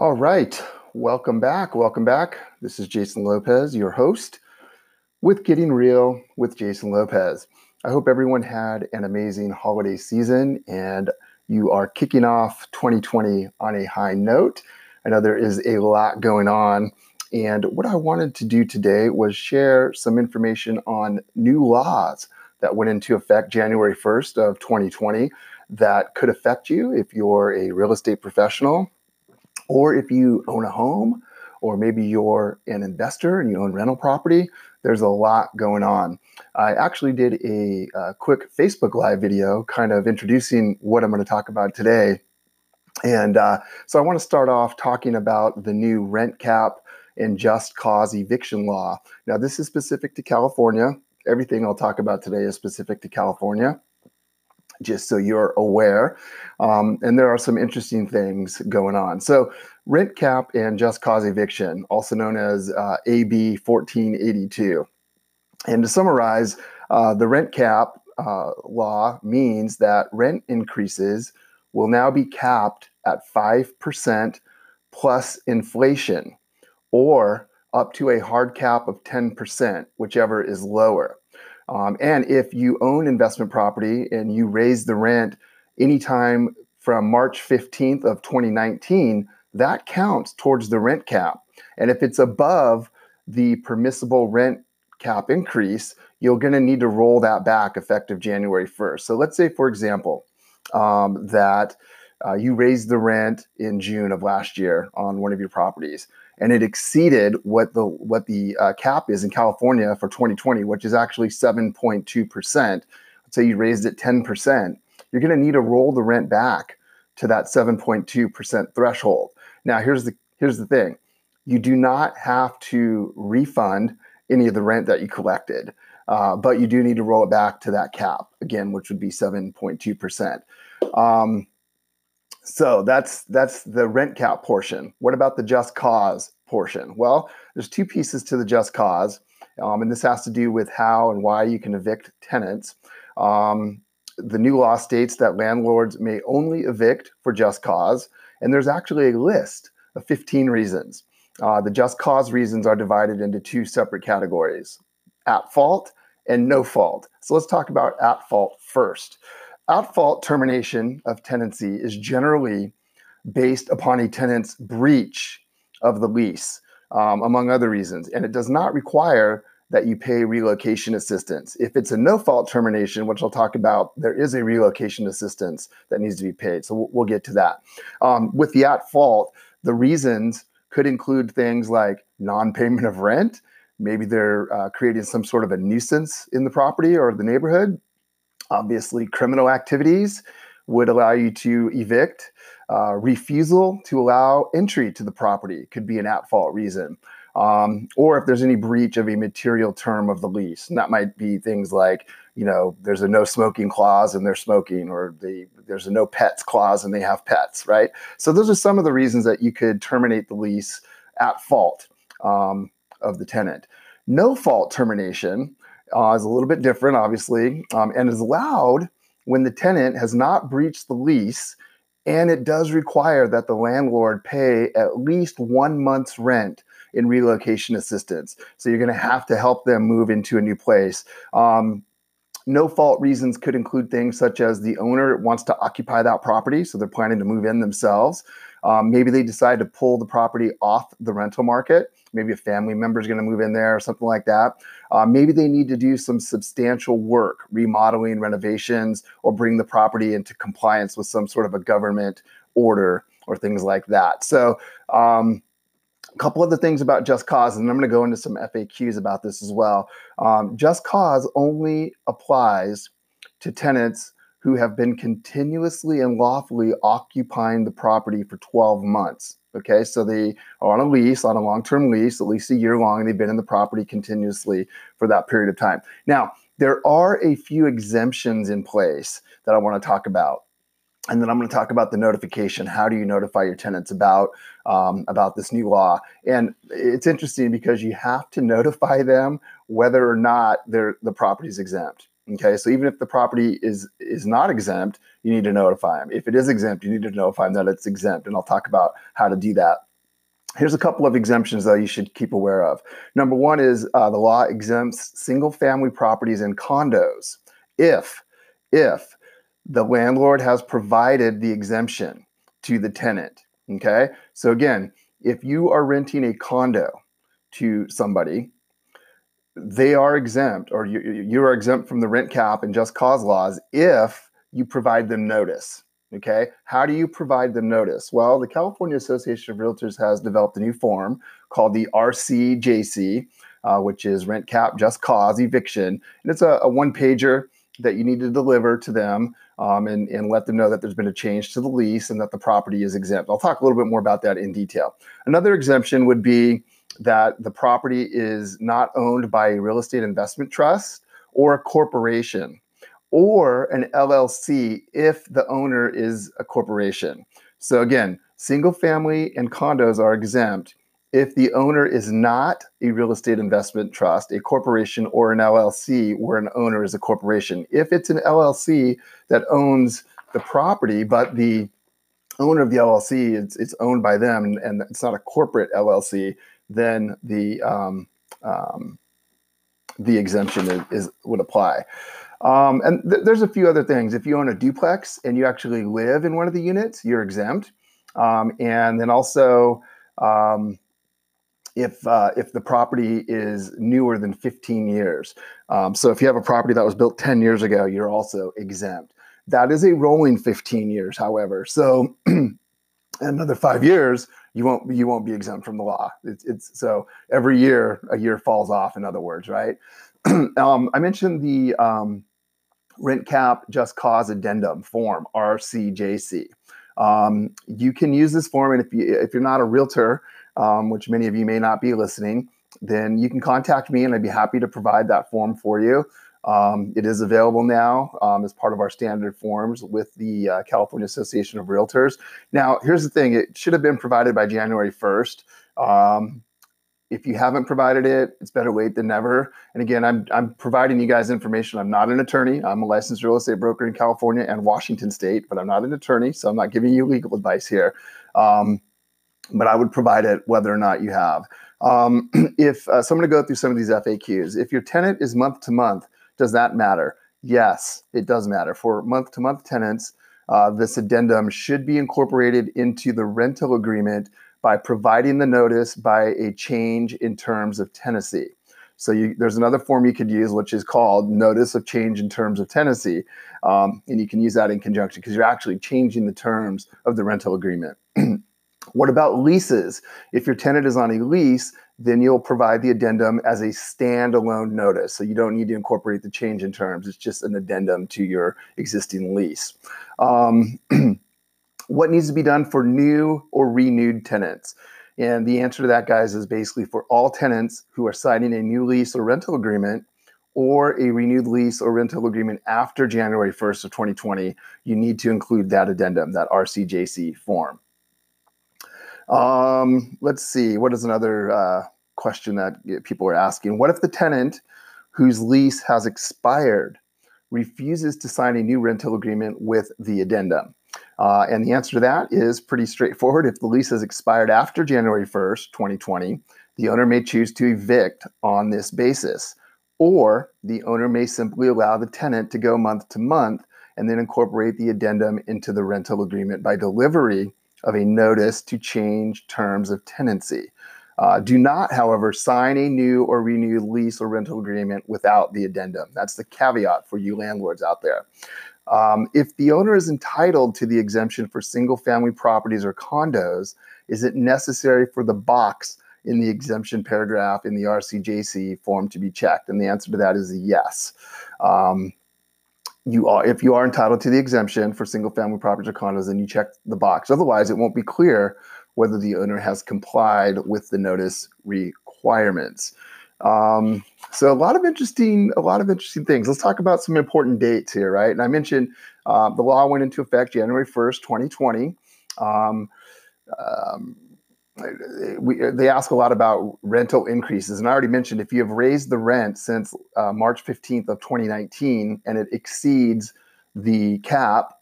All right. Welcome back. Welcome back. This is Jason Lopez, your host with Getting Real with Jason Lopez. I hope everyone had an amazing holiday season and you are kicking off 2020 on a high note. I know there is a lot going on. And what I wanted to do today was share some information on new laws that went into effect January 1st of 2020 that could affect you if you're a real estate professional or if you own a home or maybe you're an investor and you own rental property. There's a lot going on. I actually did a, a quick Facebook Live video kind of introducing what I'm going to talk about today. And uh, so I want to start off talking about the new rent cap and just cause eviction law. Now, this is specific to California. Everything I'll talk about today is specific to California, just so you're aware. Um, and there are some interesting things going on. So, rent cap and just cause eviction, also known as uh, AB 1482. And to summarize, uh, the rent cap uh, law means that rent increases will now be capped at 5% plus inflation or up to a hard cap of 10%, whichever is lower. Um, and if you own investment property and you raise the rent anytime from March 15th of 2019, that counts towards the rent cap. And if it's above the permissible rent cap increase, you're going to need to roll that back effective January 1st. So let's say, for example, um, that uh, you raised the rent in June of last year on one of your properties, and it exceeded what the what the uh, cap is in California for 2020, which is actually 7.2 percent. Let's say you raised it 10 percent, you're going to need to roll the rent back to that 7.2 percent threshold. Now, here's the here's the thing: you do not have to refund any of the rent that you collected, uh, but you do need to roll it back to that cap again, which would be 7.2 percent. Um, so that's that's the rent cap portion. What about the just cause portion? Well, there's two pieces to the just cause, um, and this has to do with how and why you can evict tenants. Um, the new law states that landlords may only evict for just cause, and there's actually a list of 15 reasons. Uh, the just cause reasons are divided into two separate categories at fault and no fault. So let's talk about at fault first. At fault termination of tenancy is generally based upon a tenant's breach of the lease, um, among other reasons, and it does not require that you pay relocation assistance. If it's a no fault termination, which I'll talk about, there is a relocation assistance that needs to be paid. So we'll, get to that. Um, with the at fault, the reasons could include things like non payment of rent. Maybe they're uh, creating some sort of a nuisance in the property or the neighborhood. Obviously, criminal activities would allow you to evict. Uh, refusal to allow entry to the property could be an at fault reason. Um, or if there's any breach of a material term of the lease. And that might be things like, you know, there's a no smoking clause and they're smoking, or the, there's a no pets clause and they have pets, right? So those are some of the reasons that you could terminate the lease at fault um, of the tenant. No fault termination uh, is a little bit different, obviously, um, and is allowed when the tenant has not breached the lease and it does require that the landlord pay at least one month's rent in relocation assistance. So you're going to have to help them move into a new place. Um, no fault reasons could include things such as the owner wants to occupy that property, so they're planning to move in themselves. Um, maybe they decide to pull the property off the rental market. Maybe a family member is going to move in there or something like that. Uh, maybe they need to do some substantial work, remodeling, renovations, or bring the property into compliance with some sort of a government order or things like that. So, um, couple other things about just cause, and I'm going to go into some FAQs about this as well. Um, just cause only applies to tenants who have been continuously and lawfully occupying the property for 12 months. Okay, so they are on a lease, on a long term lease, at least a year long, and they've been in the property continuously for that period of time. Now, there are a few exemptions in place that I want to talk about. And then I'm going to talk about the notification. How do you notify your tenants about um, about this new law? And it's interesting because you have to notify them whether or not the property is exempt. Okay, so even if the property is is not exempt, you need to notify them. If it is exempt, you need to notify them that it's exempt, and I'll talk about how to do that Here's a couple of exemptions that you should keep aware of. Number one is uh, the law exempts single family properties and condos if, if the landlord has provided the exemption to the tenant. Okay. So again, if you are renting a condo to somebody, they are exempt or you, you are exempt from the rent cap and just cause laws if you provide them notice. Okay. How do you provide them notice? Well, the California Association of Realtors has developed a new form called the RCJC, uh, which is rent cap, just cause, eviction. And it's a, a one pager that you need to deliver to them um, and, and let them know that there's been a change to the lease and that the property is exempt. I'll talk a little bit more about that in detail. Another exemption would be that the property is not owned by a real estate investment trust or a corporation or an LLC if the owner is a corporation. So, again, single family and condos are exempt if the owner is not a real estate investment trust, a corporation, or an LLC where an owner is a corporation. If it's an LLC that owns the property, but the owner of the LLC, it's, it's owned by them and, it's not a corporate LLC, then the um, um, the exemption is, is would apply. Um, and th- there's a few other things. If you own a duplex and you actually live in one of the units, you're exempt. Um, and then also, um, if uh, if the property is newer than 15 years, um, so if you have a property that was built 10 years ago, you're also exempt. That is a rolling 15 years, however. So another five years, you won't you won't be exempt from the law. It's, it's so every year a year falls off. In other words, right? um, I mentioned the um, rent cap just cause addendum form RCJC. Um, you can use this form, and if you if you're not a realtor, um, which many of you may not be listening, then you can contact me, and I'd be happy to provide that form for you. Um, it is available now um, as part of our standard forms with the uh, California Association of Realtors. Now, here's the thing: it should have been provided by January 1st. Um, if you haven't provided it, it's better late than never. And again, I'm, I'm providing you guys information. I'm not an attorney. I'm a licensed real estate broker in California and Washington State, but I'm not an attorney, so I'm not giving you legal advice here. Um, but I would provide it whether or not you have. Um, if uh, so, I'm going to go through some of these FAQs. If your tenant is month to month, does that matter? Yes, it does matter. For month to month tenants, uh, this addendum should be incorporated into the rental agreement by providing the notice by a change in terms of tenancy. So you, there's another form you could use, which is called notice of change in terms of tenancy, um, and you can use that in conjunction because you're actually changing the terms of the rental agreement. what about leases? If your tenant is on a lease, then you'll provide the addendum as a standalone notice. So you don't need to incorporate the change in terms. It's just an addendum to your existing lease. Um, what needs to be done for new or renewed tenants? And the answer to that, guys, is basically for all tenants who are signing a new lease or rental agreement or a renewed lease or rental agreement after January 1st of 2020, you need to include that addendum, that RCJC form. Um, let's see, what is another uh, question that people are asking? What if the tenant whose lease has expired refuses to sign a new rental agreement with the addendum? Uh, and the answer to that is pretty straightforward. If the lease has expired after January 1st, 2020, the owner may choose to evict on this basis. Or the owner may simply allow the tenant to go month to month and then incorporate the addendum into the rental agreement by delivery of a notice to change terms of tenancy. Uh, do not, however, sign a new or renewed lease or rental agreement without the addendum. That's the caveat for you landlords out there. Um, if the owner is entitled to the exemption for single family properties or condos, is it necessary for the box in the exemption paragraph in the RCJC form to be checked? And the answer to that is yes. Um, you are, if you are entitled to the exemption for single family properties or condos, then you check the box. Otherwise, it won't be clear whether the owner has complied with the notice requirements. Um, so a lot of interesting, a lot of interesting things. Let's talk about some important dates here, right? And I mentioned uh, the law went into effect January first, 2020. Um, um, we, they ask a lot about rental increases, and I already mentioned if you have raised the rent since uh, March 15th of 2019 and it exceeds the cap,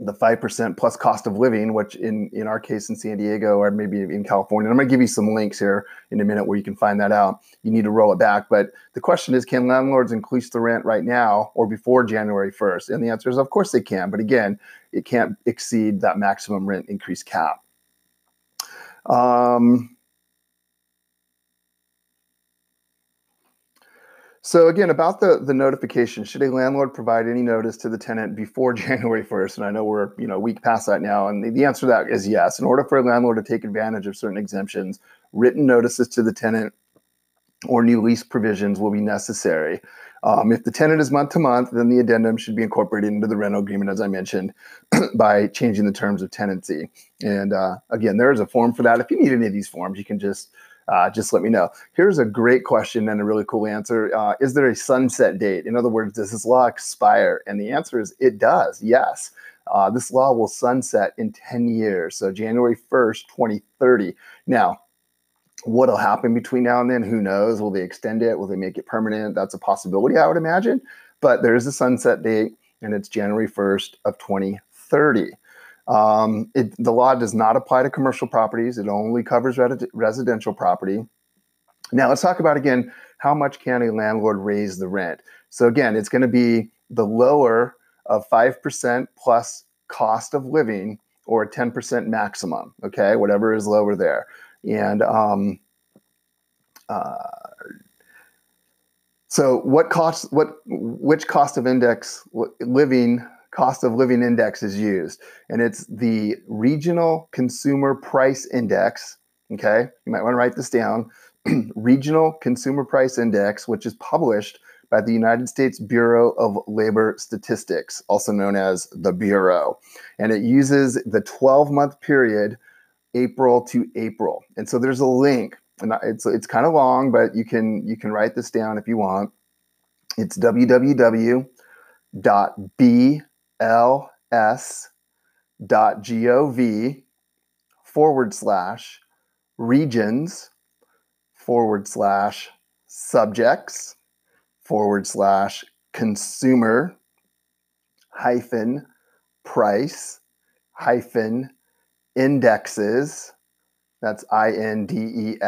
the 5% plus cost of living, which in, in our case in San Diego or maybe in California, I'm going to give you some links here in a minute where you can find that out. You need to roll it back. But the question is can landlords increase the rent right now or before January 1st? And the answer is, of course they can. But again, it can't exceed that maximum rent increase cap. Um, So again, about the the notification, should a landlord provide any notice to the tenant before January 1st? And I know we're you know a week past that now, and the, the answer to that is yes. In order for a landlord to take advantage of certain exemptions, written notices to the tenant or new lease provisions will be necessary. Um, if the tenant is month to month, then the addendum should be incorporated into the rental agreement, as I mentioned, by changing the terms of tenancy. And uh, again, there is a form for that. If you need any of these forms, you can just uh, just let me know. Here's a great question and a really cool answer. Uh, is there a sunset date? In other words, does this law expire? And the answer is it does, yes. Uh, this law will sunset in 10 years, so January 1st, 2030. Now, what'll happen between now and then? Who knows? Will they extend it? Will they make it permanent? That's a possibility, I would imagine. But there is a sunset date, and it's January 1st of 2030. Um, it, the law does not apply to commercial properties. It only covers residential property. Now let's talk about again how much can a landlord raise the rent. So again, it's going to be the lower of five percent plus cost of living or a ten percent maximum. Okay, whatever is lower there, and um, uh, so what cost? What which cost of index living cost of living index is used, and it's the regional consumer price index. Okay, you might want to write this down. regional consumer price index, which is published by the United States Bureau of Labor Statistics, also known as the Bureau. And it uses the 12 month period, April to April. And so there's a link, and it's, it's kind of long, but you can, you can write this down if you want. It's www.b ls.gov forward slash regions forward slash subjects forward slash consumer hyphen price hyphen indexes that's i-n-d-e-x-e-s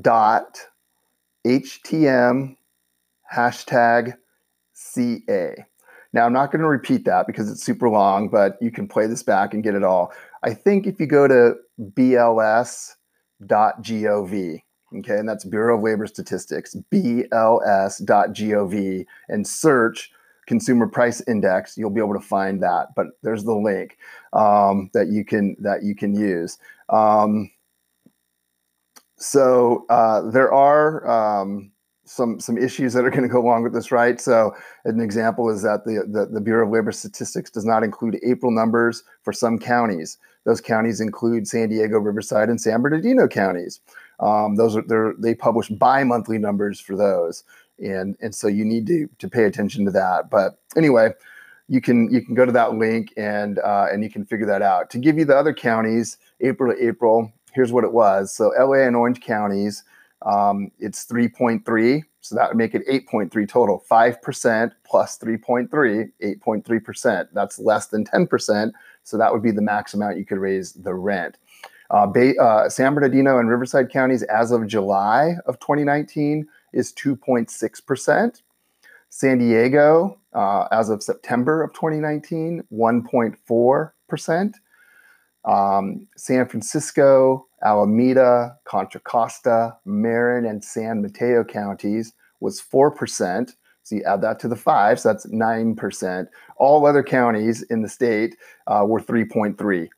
dot htm hashtag ca now, I'm not going to repeat that because it's super long, but you can play this back and get it all. I think if you go to bls.gov, okay, and that's Bureau of Labor Statistics, bls.gov, and search consumer price index, you'll be able to find that. But there's the link um, that you can that you can use. Um, so uh, there are. Um, some some issues that are going to go along with this, right? So an example is that the, the, the Bureau of Labor Statistics does not include April numbers for some counties. Those counties include San Diego, Riverside, and San Bernardino counties. Um, those are they publish bi-monthly numbers for those, and and so you need to to pay attention to that. But anyway, you can you can go to that link and uh, and you can figure that out. To give you the other counties, April to April, here's what it was. So LA and Orange counties um, it's 3.3, so that would make it 8.3 total. 5% plus 3.3, 8.3%. That's less than 10%, so that would be the max amount you could raise the rent. Uh, Bay, uh, San Bernardino and Riverside counties, as of July of 2019, is 2.6%. San Diego, uh, as of September of 2019, 1.4%. Um, San Francisco, Alameda, Contra Costa, Marin, and San Mateo counties was 4%. So you add that to the five, so that's 9%. All other counties in the state uh, were 3.3%.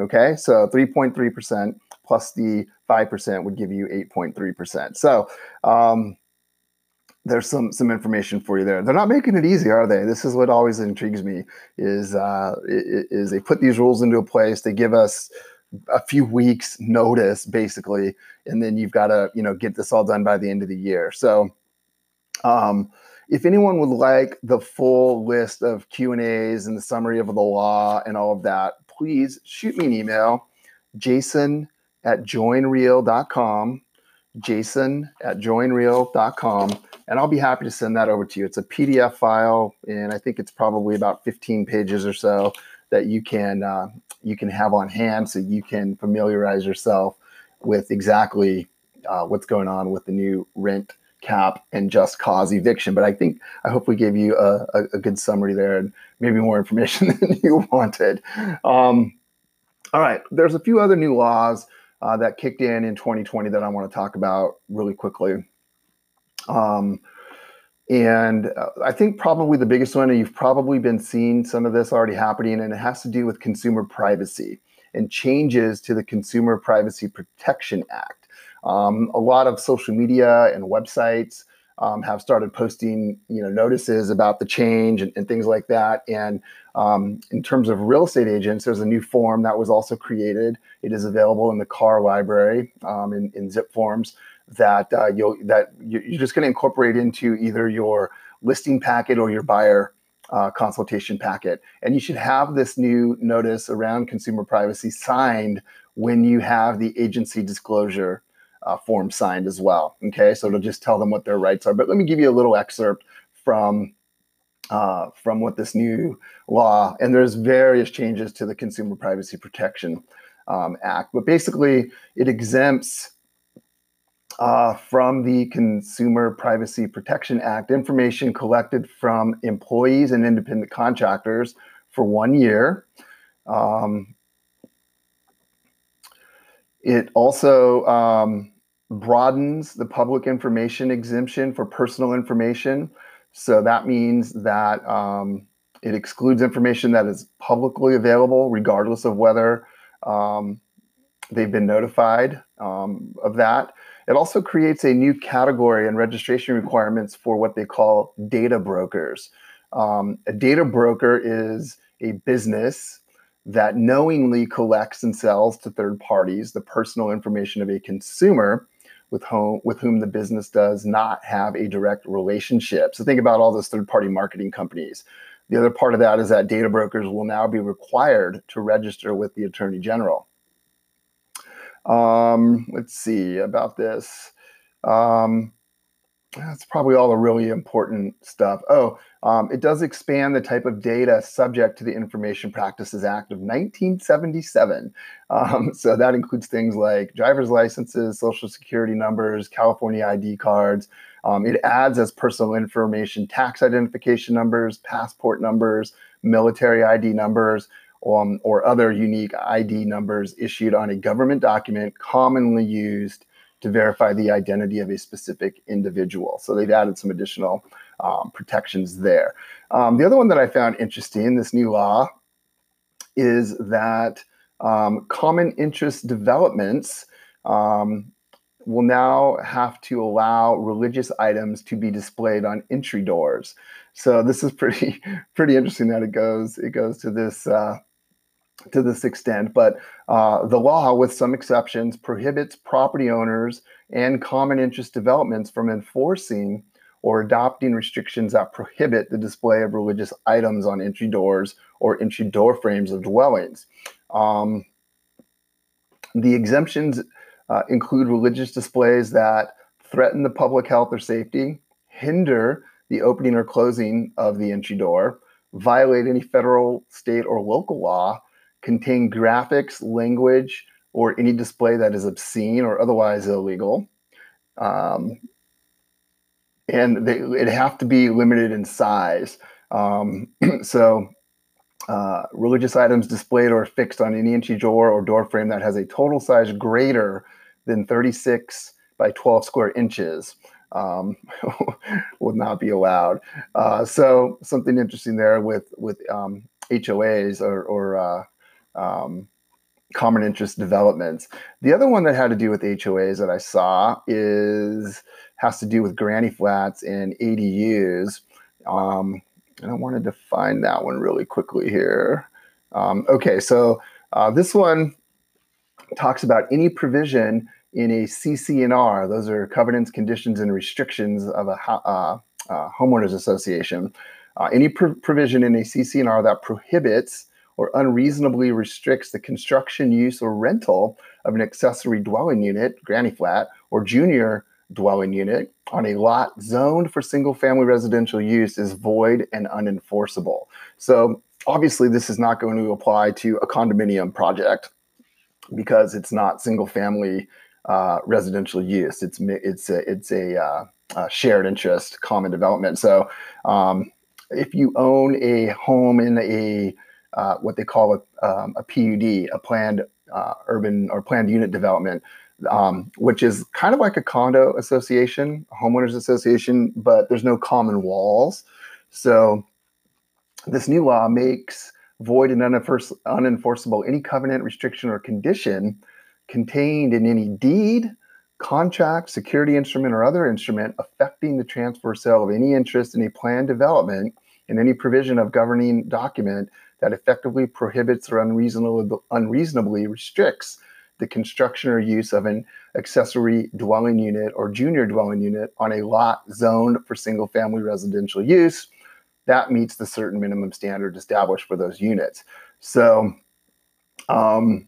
Okay, so 3.3% plus the 5% would give you 8.3%. So um, there's some some information for you there. They're not making it easy, are they? This is what always intrigues me is uh, is they put these rules into a place. They give us a few weeks notice basically and then you've got to you know get this all done by the end of the year so um, if anyone would like the full list of q and a's and the summary of the law and all of that please shoot me an email jason at joinreal.com jason at joinreal.com and I'll be happy to send that over to you. It's a PDF file, and I think it's probably about 15 pages or so that you can uh, you can have on hand, so you can familiarize yourself with exactly uh, what's going on with the new rent cap and just cause eviction. But I think I hope we gave you a, a, a good summary there and maybe more information than you wanted. Um, all right, there's a few other new laws uh, that kicked in in 2020 that I want to talk about really quickly. Um, and uh, I think probably the biggest one, and you've probably been seeing some of this already happening, and it has to do with consumer privacy and changes to the Consumer Privacy Protection Act. Um, a lot of social media and websites um, have started posting, you know, notices about the change and, and things like that. And um, in terms of real estate agents, there's a new form that was also created. It is available in the CAR library um, in, in zip forms that uh, you'll that you're just going to incorporate into either your listing packet or your buyer uh, consultation packet. And you should have this new notice around consumer privacy signed when you have the agency disclosure uh, form signed as well. Okay, so it'll just tell them what their rights are. But let me give you a little excerpt from uh, from what this new law and there's various changes to the Consumer Privacy Protection um, Act. But basically, it exempts uh, from the Consumer Privacy Protection Act information collected from employees and independent contractors for one year. Um, it also um, broadens the public information exemption for personal information. So that means that um, it excludes information that is publicly available, regardless of whether um, they've been notified um, of that. It also creates a new category and registration requirements for what they call data brokers. Um, a data broker is a business that knowingly collects and sells to third parties the personal information of a consumer with whom, with whom the business does not have a direct relationship. So think about all those third party marketing companies. The other part of that is that data brokers will now be required to register with the Attorney General. Um, let's see about this. Um, that's probably all the really important stuff. Oh, um, it does expand the type of data subject to the Information Practices Act of 1977. Um, so that includes things like driver's licenses, social security numbers, California ID cards. Um, it adds as personal information tax identification numbers, passport numbers, military ID numbers um, or other unique ID numbers issued on a government document commonly used to verify the identity of a specific individual. So they've added some additional um, protections there. Um, the other one that I found interesting, this new law, is that um, common interest developments um, will now have to allow religious items to be displayed on entry doors. So this is pretty pretty interesting that it goes it goes to this uh, to this extent, but uh, the law, with some exceptions, prohibits property owners and common interest developments from enforcing or adopting restrictions that prohibit the display of religious items on entry doors or entry door frames of dwellings. Um, the exemptions uh, include religious displays that threaten the public health or safety, hinder the opening or closing of the entry door, violate any federal, state, or local law, contain graphics, language, or any display that is obscene or otherwise illegal. Um, and they, it have to be limited in size. Um, so, uh, religious items displayed or fixed on any entry door or door frame that has a total size greater than 36 by 12 square inches um, would not be allowed. Uh, so, something interesting there with with um, HOAs or, or uh, um, common interest developments. The other one that had to do with HOAs that I saw is has to do with granny flats and ADUs. Um, and I wanted to find that one really quickly here. Um, okay, so uh, this one talks about any provision in a CC&R. Those are covenants, conditions, and restrictions of a uh, uh, homeowners association. Uh, any pr- provision in a CC&R that prohibits or unreasonably restricts the construction, use, or rental of an accessory dwelling unit, granny flat, or junior dwelling unit on a lot zoned for single family residential use is void and unenforceable. So, obviously, this is not going to apply to a condominium project because it's not single family uh, residential use. It's it's a, it's a, uh, shared interest, common development. So, um, if you own a home in a uh, what they call a, um, a PUD, a planned uh, urban or planned unit development, um, which is kind of like a condo association, a homeowners association, but there's no common walls. So this new law makes void and unenforceable any covenant, restriction, or condition contained in any deed, contract, security instrument, or other instrument affecting the transfer or sale of any interest in a planned development and any provision of governing document that effectively prohibits or unreasonably, unreasonably restricts the construction or use of an accessory dwelling unit or junior dwelling unit on a lot zoned for single family residential use that meets the certain minimum standard established for those units. So um,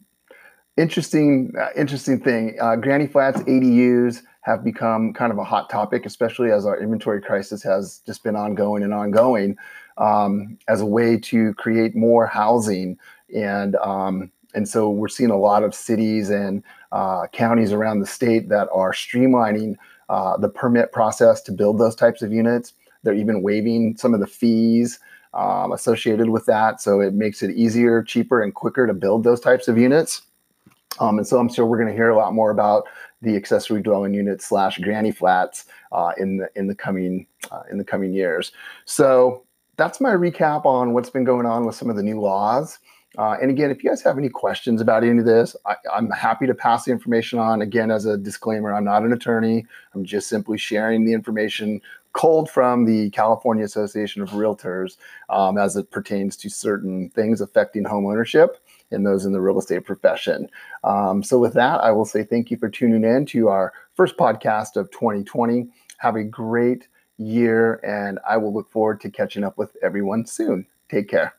interesting uh, interesting thing uh, granny flats adus have become kind of a hot topic especially as our inventory crisis has just been ongoing and ongoing um, as a way to create more housing and um, and so we're seeing a lot of cities and uh, counties around the state that are streamlining uh, the permit process to build those types of units. They're even waiving some of the fees um, associated with that. So it makes it easier, cheaper, and quicker to build those types of units. Um, and so I'm sure we're going to hear a lot more about the accessory dwelling unit slash granny flats uh, in the in the coming uh, in the coming years. So that's my recap on what's been going on with some of the new laws. Uh, and again, if you guys have any questions about any of this, I, am happy to pass the information on. Again, as a disclaimer, I'm not an attorney. I'm just simply sharing the information cold from the California Association of Realtors um, as it pertains to certain things affecting home ownership and those in the real estate profession. Um, so, with that, I will say thank you for tuning in to our first podcast of 2020. Have a great year, and I will look forward to catching up with everyone soon. Take care.